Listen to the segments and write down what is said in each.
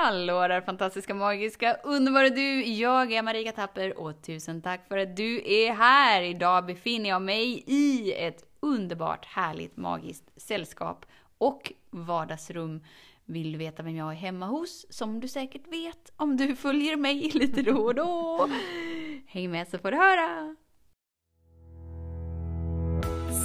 Hallå där fantastiska, magiska, underbara du! Jag är Marika Tapper och tusen tack för att du är här! Idag befinner jag mig i ett underbart, härligt, magiskt sällskap och vardagsrum. Vill du veta vem jag är hemma hos? Som du säkert vet om du följer mig lite då och då. Häng med så får du höra!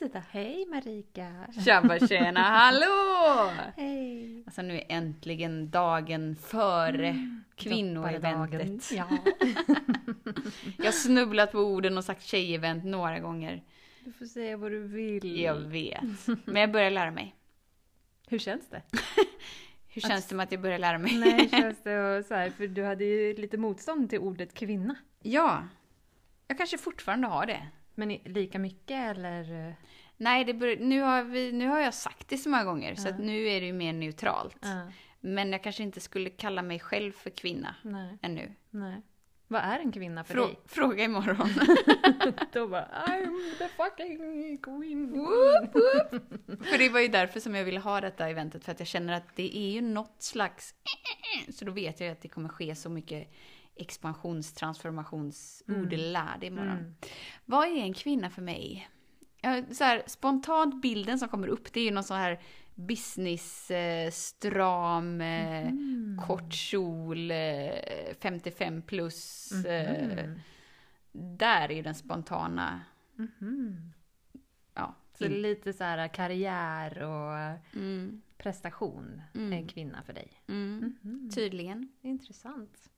Hej Lucita! Hej Marika! Tjabba tjena, hallå! Hej! Alltså nu är äntligen dagen före mm, kvinnoeventet. Ja. jag har snubblat på orden och sagt tjejevent några gånger. Du får säga vad du vill. Jag vet. Men jag börjar lära mig. Hur känns det? Hur känns att... det med att jag börjar lära mig? Nej, känns det så här, för du hade ju lite motstånd till ordet kvinna. Ja. Jag kanske fortfarande har det. Men lika mycket eller? Nej, nu, har vi, nu har jag sagt det så många gånger så att nu är det ju mer neutralt. Men jag kanske inte skulle kalla mig själv för kvinna Nej. ännu. Nej. Vad är en kvinna för Frå, dig? Fråga imorgon. Då bara I'm the fucking queen. Woop, woop. För det var ju därför som jag ville ha detta eventet, för att jag känner att det är ju något slags... Så då vet jag ju att det kommer ske så mycket expansionstransformationsord mm. lärde imorgon. Mm. Vad är en kvinna för mig? Så här, spontant bilden som kommer upp det är ju någon sån här business, eh, stram, eh, mm. kort kjol, eh, 55 plus. Mm. där är den spontana. Mm. Ja, så in. lite så här karriär och mm. prestation är en kvinna för dig? Mm. Mm-hmm. Tydligen. Intressant.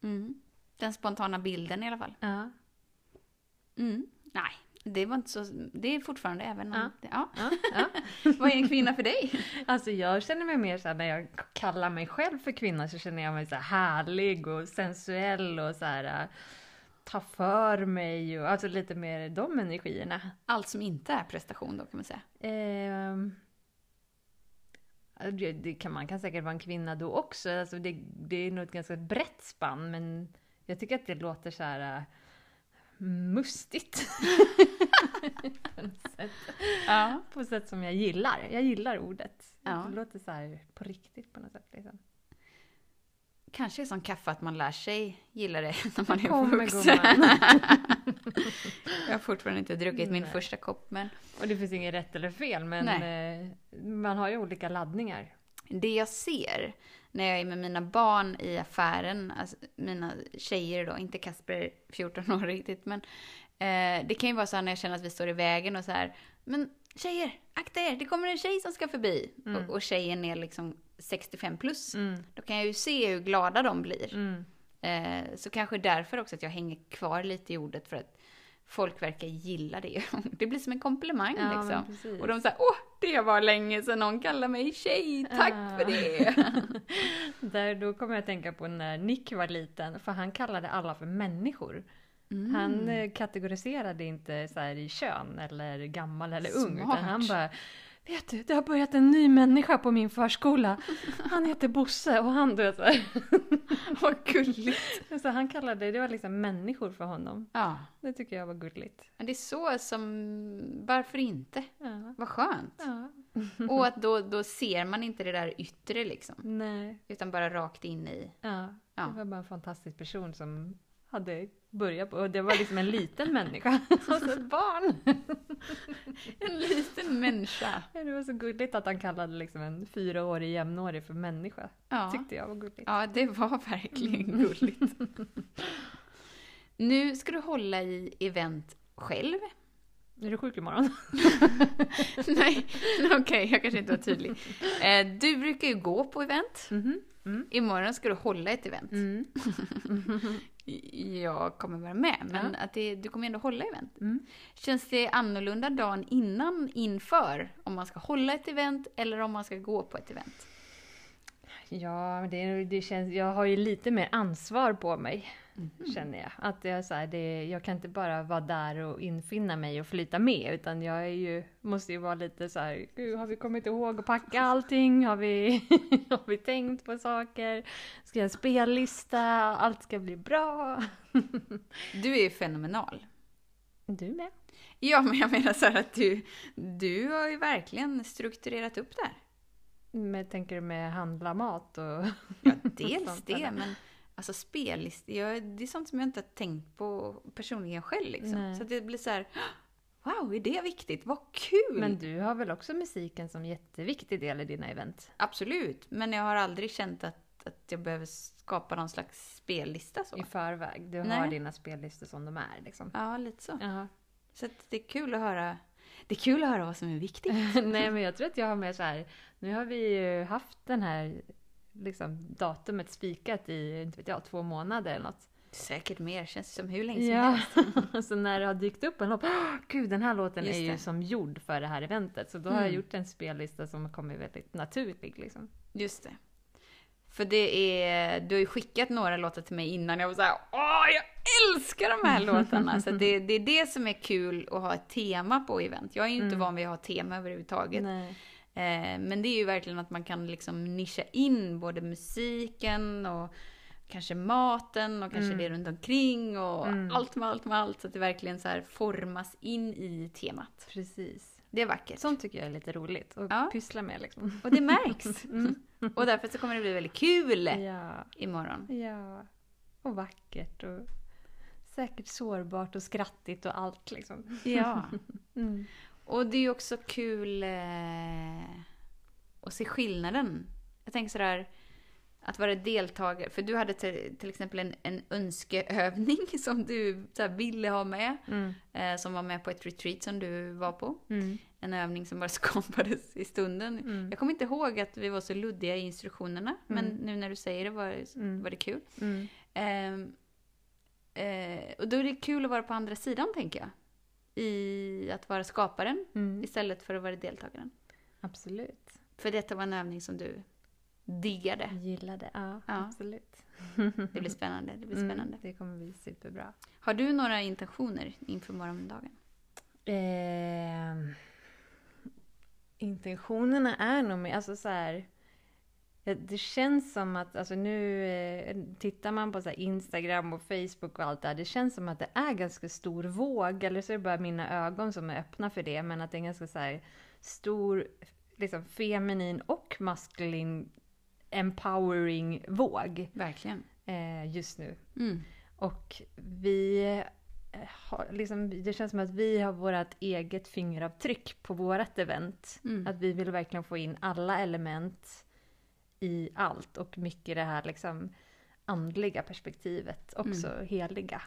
Den spontana bilden i alla fall. Ja. Mm. Nej, det var inte så... Det är fortfarande även om... Ja. ja. ja, ja. Vad är en kvinna för dig? Alltså jag känner mig mer såhär när jag kallar mig själv för kvinna så känner jag mig så härlig och sensuell och så här ta för mig och alltså lite mer de energierna. Allt som inte är prestation då kan man säga? Eh, det kan, man kan säkert vara en kvinna då också. Alltså det, det är nog ett ganska brett spann men jag tycker att det låter så här uh, mustigt. på, sätt. Ja. på ett sätt som jag gillar. Jag gillar ordet. Ja. Det låter så här på riktigt på något sätt. Liksom. Kanske är som kaffe att man lär sig gilla det när man är Kommer, vuxen. jag har fortfarande inte druckit min Nej. första kopp men... Och det finns inget rätt eller fel men eh, man har ju olika laddningar. Det jag ser när jag är med mina barn i affären, alltså mina tjejer då, inte Kasper 14 år riktigt, men eh, det kan ju vara så här när jag känner att vi står i vägen och så här, men tjejer, akta er, det kommer en tjej som ska förbi. Mm. Och, och tjejen är liksom 65 plus. Mm. Då kan jag ju se hur glada de blir. Mm. Eh, så kanske därför också att jag hänger kvar lite i ordet för att folk verkar gilla det. Det blir som en komplimang Ja, liksom. Och de säger åh, det var länge sedan någon kallade mig tjej, tack Ja. för det. Där, då kommer jag att tänka på när Nick var liten, för han kallade alla för människor. Mm. Han eh, kategoriserade inte så i kön eller gammal eller ung, Smart. utan han bara Vet du, det har börjat en ny människa på min förskola. Han heter Bosse och han, du vet så här. Vad gulligt. Så han kallade, det var liksom människor för honom. Ja, Det tycker jag var gulligt. men det är så som, varför inte? Ja. Vad skönt. ja. Och att då, då ser man inte det där yttre liksom. Nej. Utan bara rakt in i, Ja. Ja. Det var bara en fantastisk person som hade börjat på, och det var liksom en liten människa. Och så ett barn. en liten människa. Det var så gulligt att han kallade liksom en fyraårig jämnårig för människa. Ja. Tyckte jag var gulligt. Ja, det var verkligen gulligt. Nu ska du hålla i event själv. Är du sjuk imorgon? Nej, okej, jag kanske inte var tydlig. Eh, du brukar ju gå på event. Mhm. Mm. Imorgon ska du hålla ett event. Mm. Jag kommer vara med, men Ja. att det, du kommer ändå hålla event. Mm. Känns det annorlunda dagen innan, inför, om man ska hålla ett event eller om man ska gå på ett event? Ja, det, det känns, jag har ju lite mer ansvar på mig, Mhm. känner jag. Att jag, så här, det, jag kan inte bara vara där och infinna mig och flyta med, utan jag är ju, måste ju vara lite så här, Gud, har vi kommit ihåg att packa allting? Har vi, har vi tänkt på saker? Ska jag spellista? Allt ska bli bra. Du är ju fenomenal. Du med? Ja, men jag menar så här att du, du har ju verkligen strukturerat upp det här. Med, tänker du med handla mat och... Ja, dels Sånt, det, men alltså spellistor, jag, det är sånt som jag inte har tänkt på personligen själv liksom. Så det blir så här, wow, är det viktigt? Vad kul! Men du har väl också musiken som jätteviktig del i dina event? Absolut, men jag har aldrig känt att, att jag behöver skapa någon slags spellista så. I förväg. Du har Nej. dina spellistor som de är liksom. Ja, lite så. Jaha. Så att det är kul att höra det är kul att höra vad som är viktigt. Nej men jag tror att jag har med så här. Nu har vi ju haft den här liksom, datumet spikat i, inte vet jag, två månader eller något. Säkert mer, känns som hur länge som Ja, helst. så när det har dykt upp en låt, "Åh, gud den här låten Just är ju det. som gjord för det här eventet. Så då har jag Mm. gjort en spellista som kommit väldigt naturlig liksom. Just det. För det är, du har ju skickat några låtar till mig innan jag var såhär Åh, jag älskar de här låtarna! Så det, det är det som är kul att ha ett tema på event. Jag är ju inte Mm. van vid att ha tema överhuvudtaget. Nej. Eh, men det är ju verkligen att man kan liksom nischa in både musiken och kanske maten och kanske Mm. det runt omkring och Mm. allt med allt med allt. Så att det verkligen så här formas in i temat. Precis. Det är vackert. Sånt tycker jag är lite roligt att Ja. pyssla med liksom. Och det märks. Mm. och därför så kommer det bli väldigt kul Ja, imorgon. ja. Och vackert och säkert sårbart och skrattigt och allt liksom. Ja. Mm. Och det är ju också kul eh, att se skillnaden. Jag tänker sådär, att vara deltagare. För du hade till, till exempel en, en önskeövning som du så här, ville ha med. Mm. Eh, som var med på ett retreat som du var på. Mm. En övning som bara skapades i stunden. Mm. Jag kommer inte ihåg att vi var så luddiga i instruktionerna. Men Mm. nu när du säger det var, Mm. var det kul. Ehm, eh, och då är det kul att vara på andra sidan tänker jag. I att vara skaparen istället för att vara deltagaren. Absolut. För detta var en övning som du diggade. Gillade, ja, Ja. absolut. Det blir spännande. Det blir spännande. Mm, det kommer bli superbra. Har du några intentioner inför morgondagen? Eh, intentionerna är nog med, alltså så här. ja, Det känns som att, alltså nu eh, tittar man på så Instagram och Facebook och allt det här. Det känns som att det är ganska stor våg, eller så är det bara mina ögon som är öppna för det. Men att det är en ganska så här stor, liksom feminin och maskulin empowering våg Verkligen. eh, just nu. Mm. Och vi eh, har, liksom, det känns som att vi har vårt eget fingeravtryck på vårt event. Mm. Att vi vill verkligen få in alla element i allt och mycket det här liksom andliga perspektivet, också Mm. heliga.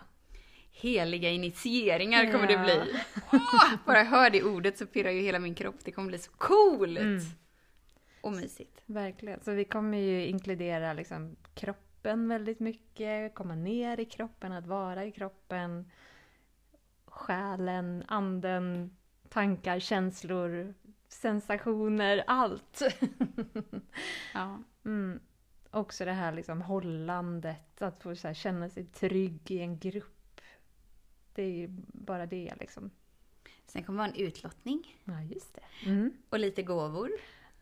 Heliga initieringar kommer det Ja. bli. Åh, bara jag hör det ordet så pirrar ju hela min kropp. Det kommer bli så coolt! Mm. Och mysigt. Verkligen. Så vi kommer ju inkludera liksom kroppen väldigt mycket, komma ner i kroppen, att vara i kroppen, själen, anden, tankar, känslor, sensationer, allt. Ja. Mm. Också det här liksom hållandet, att få här känna sig trygg i en grupp. Det är ju bara det liksom. Sen kommer det vara en utlottning. Ja, just det. Mm. Och lite gåvor.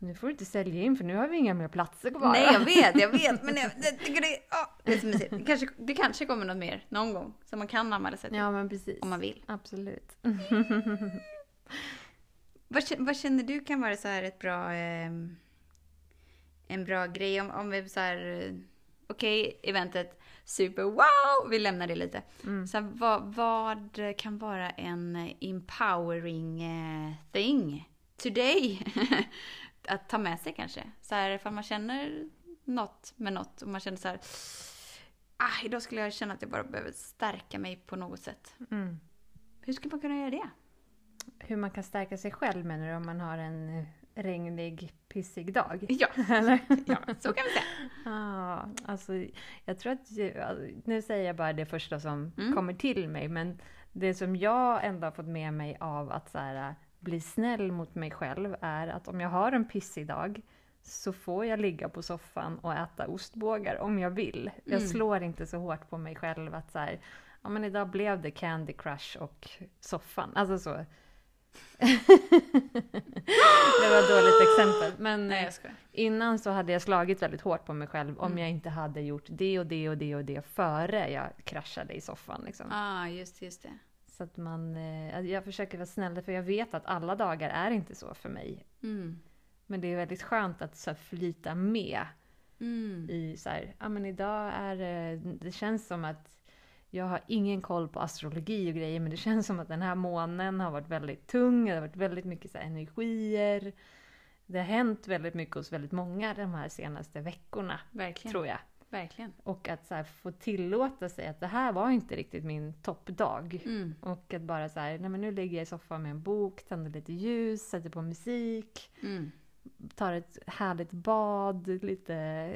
Nu får du inte sälja in för nu har vi inga mer platser kvar. Nej, jag vet, jag vet. Men jag, jag tycker det, ja, det är så mysigt. Det kanske, det kanske kommer något mer någon gång. Som man kan anmäla sig till. Ja, men precis. Om man vill. Absolut. Vad, vad känner du kan vara så här ett bra... ehm, en bra grej om, om vi så här... eh, Okej, eventet, super wow! Vi lämnar det lite. Mm. Så här, vad, vad kan vara en empowering eh, thing today? att ta med sig kanske. Så här, ifall man känner något med något och man känner så här... Ah, idag skulle jag känna att jag bara behöver stärka mig på något sätt. Mm. Hur skulle man kunna göra det? Hur man kan stärka sig själv menar du om man har en regnig, pissig dag? Ja, ja så kan vi säga. Ja, alltså jag tror att, nu säger jag bara det första som Mm. kommer till mig, men det som jag ändå har fått med mig av att så här, bli snäll mot mig själv är att om jag har en pissig dag så får jag ligga på soffan och äta ostbågar om jag vill. Jag Mm. slår inte så hårt på mig själv att så här, ja men idag blev det Candy Crush och soffan. Alltså så. det var ett dåligt exempel. Men Nej, eh, jag innan så hade jag slagit väldigt hårt på mig själv om Mm. jag inte hade gjort det och det och det och det före jag kraschade i soffan. Liksom. Ah, just, just det. Så att man, eh, alltså jag försöker vara snäll för jag vet att alla dagar är inte så för mig. Mm. Men det är väldigt skönt att så flyta med Mm. i så här, ja men idag är det, känns som att jag har ingen koll på astrologi och grejer men det känns som att den här månen har varit väldigt tung, det har varit väldigt mycket så energier. Det har hänt väldigt mycket hos väldigt många de här senaste veckorna, Verkligen. tror jag. Verkligen. Och att så här, få tillåta sig att det här var inte riktigt min toppdag. Mm. Och att bara så här, nej men nu ligger jag i soffan med en bok, tänder lite ljus, sätter på musik, Mm. tar ett härligt bad, lite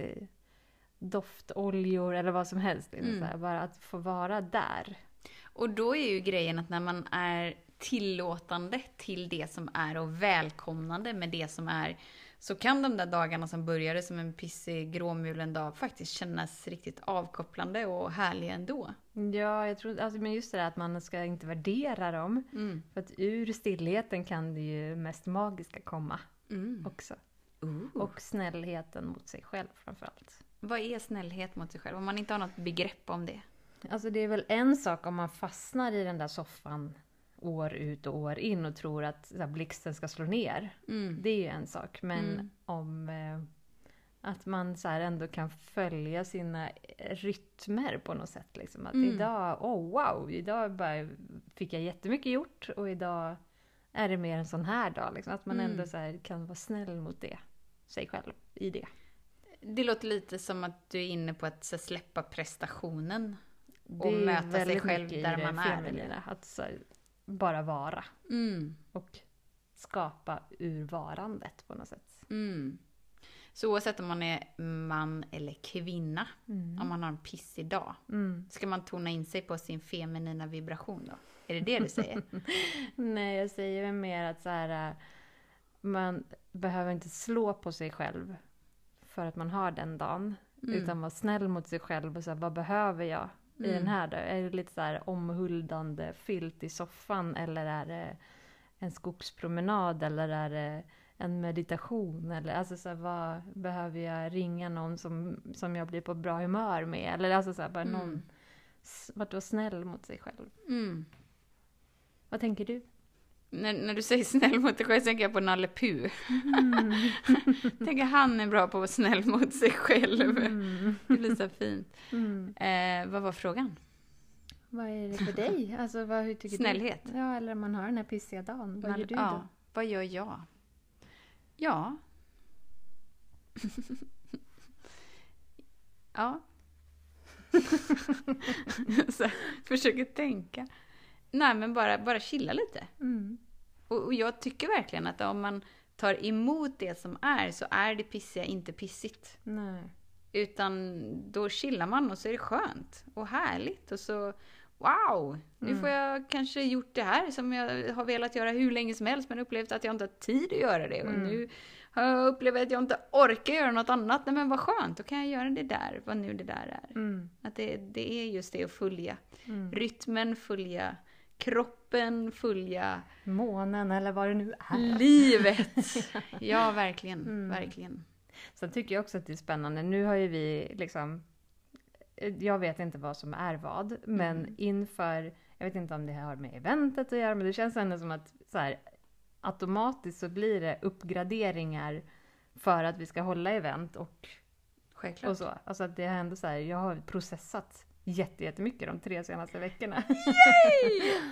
doftoljor eller vad som helst. Liksom Mm. här, bara att få vara där. Och då är ju grejen att när man är tillåtande till det som är och välkomnande med det som är så kan de där dagarna som började som en pissig gråmulen dag faktiskt kännas riktigt avkopplande och härliga ändå. Ja, jag tror, alltså, men just det där att man ska inte värdera dem. Mm. För att ur stillheten kan det ju mest magiska komma Mm. också. Ooh. Och snällheten mot sig själv framförallt. Vad är snällhet mot sig själv? Om man inte har något begrepp om det. Alltså det är väl en sak om man fastnar i den där soffan år ut och år in och tror att så här, blixten ska slå ner. Mm. Det är ju en sak. Men Mm. om eh, att man så här ändå kan följa sina rytmer på något sätt. Liksom. Att Mm. idag, oh wow, idag bara fick jag jättemycket gjort och idag är det mer en sån här dag. Liksom. Att man Mm. ändå så här kan vara snäll mot det, sig själv i det. Det låter lite som att du är inne på att släppa prestationen. Och möta sig själv där man är, feminina, Att så bara vara Mm. och skapa ur varandet på något sätt. Mm. Så oavsett om man är man eller kvinna, Mm. om man har en pissig dag, Mm. ska man tona in sig på sin feminina vibration då? Är det det du säger? Nej, jag säger mer att så här, äh, man behöver inte slå på sig själv för att man har den dagen. Mm. Utan vara snäll mot sig själv och säga vad behöver jag i Mm. den här dagen? Är det lite så här omhuldande filt i soffan eller är det en skogspromenad eller är det en meditation? Eller alltså så här, vad behöver jag ringa någon som, som jag blir på bra humör med? Eller alltså så här, bara någon, Mm. s- att vara snäll mot sig själv. Mm. Vad tänker du? När, när du säger snäll mot dig själv så tänker jag på Nalle Puh. tänker han är bra på att vara snäll mot sig själv. Mm. Det blir så fint. Mm. Eh, vad var frågan? Vad är det för dig? Alltså, vad, hur tycker Snällhet. Du? Ja, eller om man har den här pissiga dagen. Vad Nalle- gör du ja, då? Vad gör jag? Ja. ja. så, försöker tänka. Nej, men bara, bara chilla lite. Mm. Och, och jag tycker verkligen att om man tar emot det som är så är det pissiga inte pissigt. Nej. Utan då chillar man och så är det skönt och härligt och så Wow! Nu Mm. får jag kanske gjort det här som jag har velat göra hur länge som helst men upplevt att jag inte har tid att göra det. Och Mm. nu har jag upplevt att jag inte orkar göra något annat. Nej men vad skönt, då kan jag göra det där, vad nu det där är. Mm. Att det, det är just det att följa Mm. rytmen, följa kroppen, följa Månen eller vad det nu är. livet. Ja, verkligen. Mm. Verkligen. Sen tycker jag också att det är spännande. Nu har ju vi liksom... Jag vet inte vad som är vad, men Mm. inför... Jag vet inte om det har med eventet att göra, men det känns ändå som att så här, automatiskt så blir det uppgraderingar för att vi ska hålla event och, Självklart. och så. Alltså att det har ändå så här, jag har processat jättemycket de tre senaste veckorna.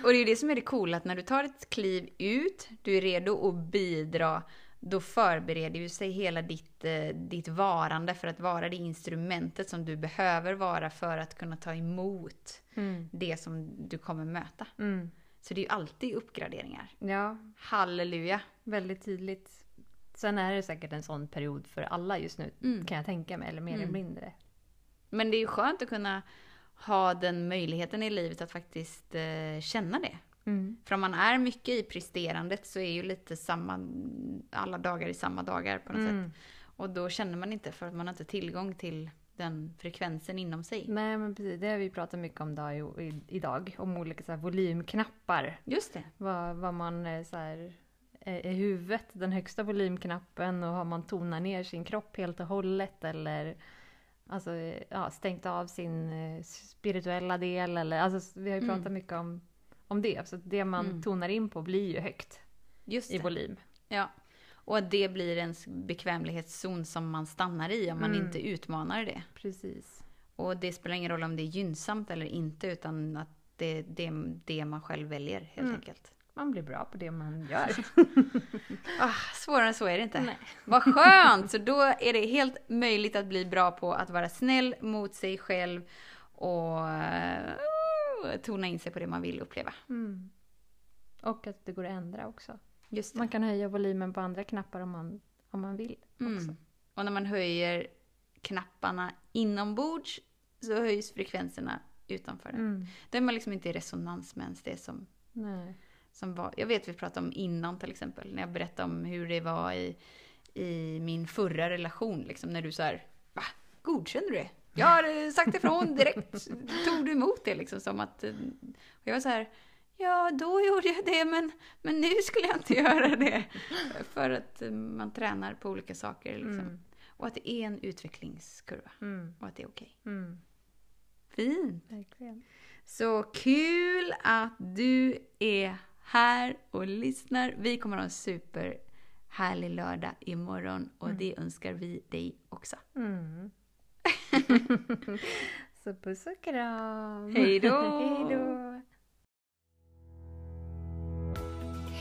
Och det är ju det som är det coola, att när du tar ett kliv ut, du är redo att bidra, då förbereder ju sig hela ditt, eh, ditt varande för att vara det instrumentet som du behöver vara för att kunna ta emot Mm. det som du kommer möta. Mm. Så det är ju alltid uppgraderingar. Ja, Halleluja! väldigt tydligt. Sen är det säkert en sån period för alla just nu, Mm. kan jag tänka mig, eller mer eller Mm. mindre. Men det är ju skönt att kunna ha den möjligheten i livet att faktiskt eh, känna det. Mm. För om man är mycket i presterandet så är ju lite samma, alla dagar i samma dagar på något sätt. Mm. Och då känner man inte för att man har inte tillgång till den frekvensen inom sig. Nej men precis, det har vi pratat mycket om då, i, i, idag. Om olika så här, volymknappar. Just det. Vad, vad man eh, så här, är är huvudet den högsta volymknappen och har man tonat ner sin kropp helt och hållet eller alltså, ja, stängt av sin eh, spirituella del eller alltså, vi har ju Mm. pratat mycket om, om det. Så det man Mm. tonar in på blir ju högt Just i det. volym. Ja. Och att det blir en bekvämlighetszon som man stannar i om man Mm. inte utmanar det. Precis. Och det spelar ingen roll om det är gynnsamt eller inte utan att det är det, det man själv väljer helt Mm. enkelt. Man blir bra på det man gör. Ah, svårare än så är det inte. Nej. Vad skönt! Så då är det helt möjligt att bli bra på att vara snäll mot sig själv och eh, tona in sig på det man vill uppleva. Mm. Och att det går att ändra också. Man kan höja volymen på andra knappar om man, om man vill. Också. Mm. Och när man höjer knapparna inombords så höjs frekvenserna utanför den. Mm. Då är man liksom inte i resonans med ens det som, Nej. Som var. Jag vet vi pratade om innan till exempel, när jag berättade om hur det var i, i min förra relation. Liksom, när du så här, va? Godkände du det? Jag har eh, sagt ifrån direkt. Tog du emot det liksom som att... eh, jag var så här, ja då gjorde jag det men, men nu skulle jag inte göra det. För att eh, man tränar på olika saker liksom. Mm. Och att det är en utvecklingskurva. Mm. Och att det är okej. Mm. Fint! Verkligen. Så kul att du är här och lyssnar. Vi kommer ha en superhärlig lördag imorgon och Mm. det önskar vi dig också. Mm. Så puss och kram! Hej då! Hej då!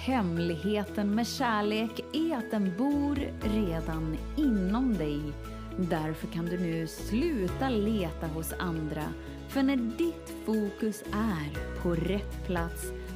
Hemligheten med kärlek är att den bor redan inom dig. Därför kan du nu sluta leta hos andra. För när ditt fokus är på rätt plats